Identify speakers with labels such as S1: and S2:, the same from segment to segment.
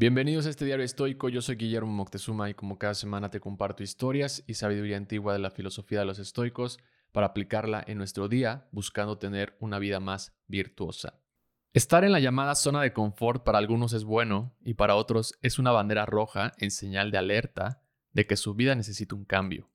S1: Bienvenidos a este diario estoico, yo soy Guillermo Moctezuma y como cada semana te comparto historias y sabiduría antigua de la filosofía de los estoicos para aplicarla en nuestro día buscando tener una vida más virtuosa. Estar en la llamada zona de confort para algunos es bueno y para otros es una bandera roja en señal de alerta de que su vida necesita un cambio.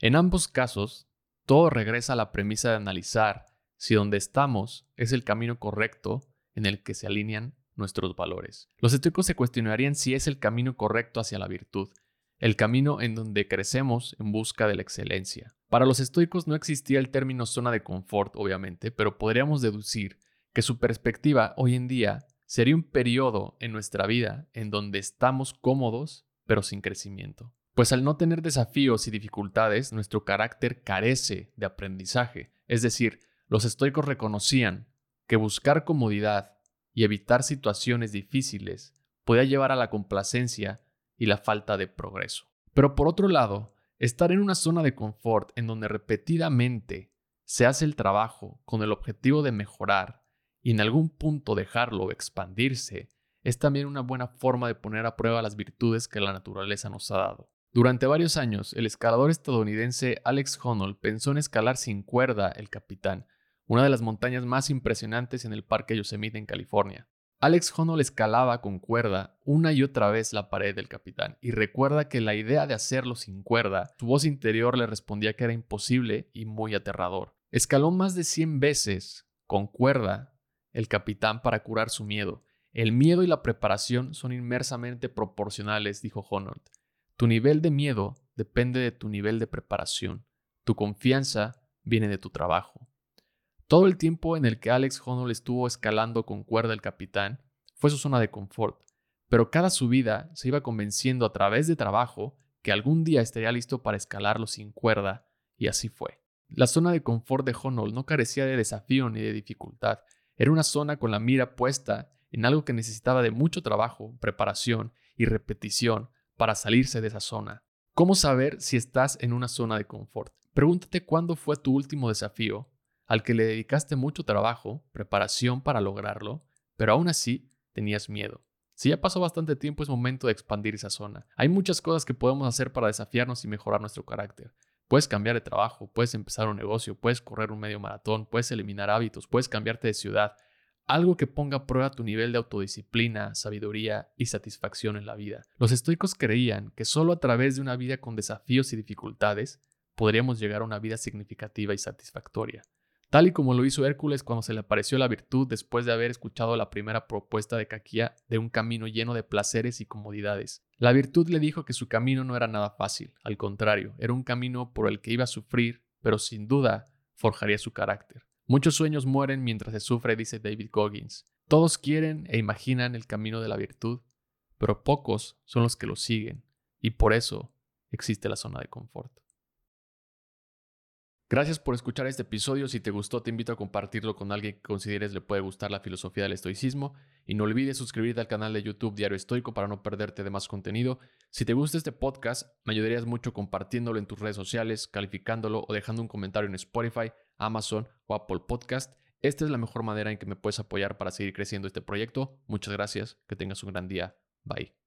S1: En ambos casos, todo regresa a la premisa de analizar si donde estamos es el camino correcto en el que se alinean nuestros valores. Los estoicos se cuestionarían si es el camino correcto hacia la virtud, el camino en donde crecemos en busca de la excelencia. Para los estoicos no existía el término zona de confort, obviamente, pero podríamos deducir que su perspectiva hoy en día sería un periodo en nuestra vida en donde estamos cómodos, pero sin crecimiento. Pues al no tener desafíos y dificultades, nuestro carácter carece de aprendizaje. Es decir, los estoicos reconocían que buscar comodidad y evitar situaciones difíciles podía llevar a la complacencia y la falta de progreso. Pero por otro lado, estar en una zona de confort en donde repetidamente se hace el trabajo con el objetivo de mejorar y en algún punto dejarlo expandirse, es también una buena forma de poner a prueba las virtudes que la naturaleza nos ha dado. Durante varios años, el escalador estadounidense Alex Honnold pensó en escalar sin cuerda el Capitán, una de las montañas más impresionantes en el Parque Yosemite en California. Alex Honnold escalaba con cuerda una y otra vez la pared del capitán y recuerda que la idea de hacerlo sin cuerda, su voz interior le respondía que era imposible y muy aterrador. Escaló más de 100 veces con cuerda el capitán para curar su miedo. El miedo y la preparación son inmersamente proporcionales, dijo Honnold. Tu nivel de miedo depende de tu nivel de preparación. Tu confianza viene de tu trabajo. Todo el tiempo en el que Alex Honnold estuvo escalando con cuerda el capitán fue su zona de confort, pero cada subida se iba convenciendo a través de trabajo que algún día estaría listo para escalarlo sin cuerda, y así fue. La zona de confort de Honnold no carecía de desafío ni de dificultad, era una zona con la mira puesta en algo que necesitaba de mucho trabajo, preparación y repetición para salirse de esa zona. ¿Cómo saber si estás en una zona de confort? Pregúntate cuándo fue tu último desafío al que le dedicaste mucho trabajo, preparación para lograrlo, pero aún así tenías miedo. Si ya pasó bastante tiempo es momento de expandir esa zona. Hay muchas cosas que podemos hacer para desafiarnos y mejorar nuestro carácter. Puedes cambiar de trabajo, puedes empezar un negocio, puedes correr un medio maratón, puedes eliminar hábitos, puedes cambiarte de ciudad. Algo que ponga a prueba tu nivel de autodisciplina, sabiduría y satisfacción en la vida. Los estoicos creían que solo a través de una vida con desafíos y dificultades podríamos llegar a una vida significativa y satisfactoria tal y como lo hizo Hércules cuando se le apareció la virtud después de haber escuchado la primera propuesta de Caquía de un camino lleno de placeres y comodidades. La virtud le dijo que su camino no era nada fácil, al contrario, era un camino por el que iba a sufrir, pero sin duda forjaría su carácter. Muchos sueños mueren mientras se sufre, dice David Goggins. Todos quieren e imaginan el camino de la virtud, pero pocos son los que lo siguen, y por eso existe la zona de confort. Gracias por escuchar este episodio. Si te gustó, te invito a compartirlo con alguien que consideres le puede gustar la filosofía del estoicismo. Y no olvides suscribirte al canal de YouTube Diario Estoico para no perderte de más contenido. Si te gusta este podcast, me ayudarías mucho compartiéndolo en tus redes sociales, calificándolo o dejando un comentario en Spotify, Amazon o Apple Podcast. Esta es la mejor manera en que me puedes apoyar para seguir creciendo este proyecto. Muchas gracias. Que tengas un gran día. Bye.